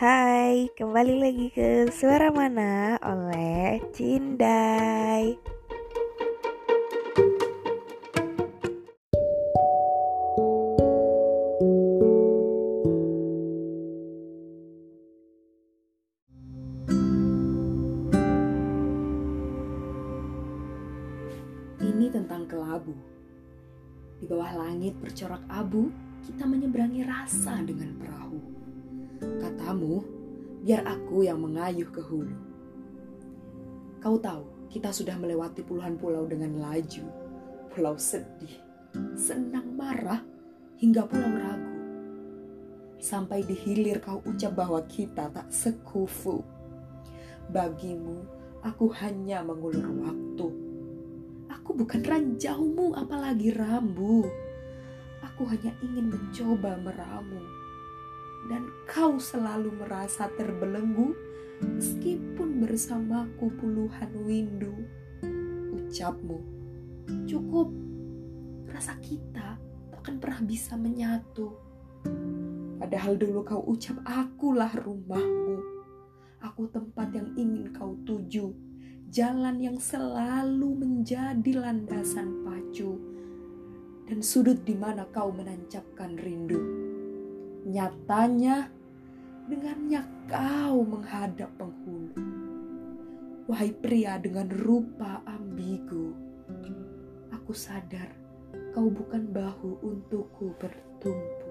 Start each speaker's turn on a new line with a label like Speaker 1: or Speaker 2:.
Speaker 1: Hai, kembali lagi ke Suara Mana oleh Cindai.
Speaker 2: Ini tentang kelabu. Di bawah langit bercorak abu, kita menyeberangi rasa dengan perahu. Katamu, biar aku yang mengayuh ke hulu. Kau tahu, kita sudah melewati puluhan pulau dengan laju. Pulau sedih, senang marah, hingga pulau ragu. Sampai di hilir kau ucap bahwa kita tak sekufu. Bagimu, aku hanya mengulur waktu. Aku bukan ranjaumu apalagi rambu. Aku hanya ingin mencoba meramu. Dan kau selalu merasa terbelenggu meskipun bersamaku puluhan windu. Ucapmu, cukup. Rasa kita takkan pernah bisa menyatu. Padahal dulu kau ucap akulah rumahmu. Aku tempat yang ingin kau tuju jalan yang selalu menjadi landasan pacu, dan sudut di mana kau menancapkan rindu. Nyatanya, dengannya kau menghadap penghulu. Wahai pria dengan rupa ambigu, aku sadar kau bukan bahu untukku bertumpu.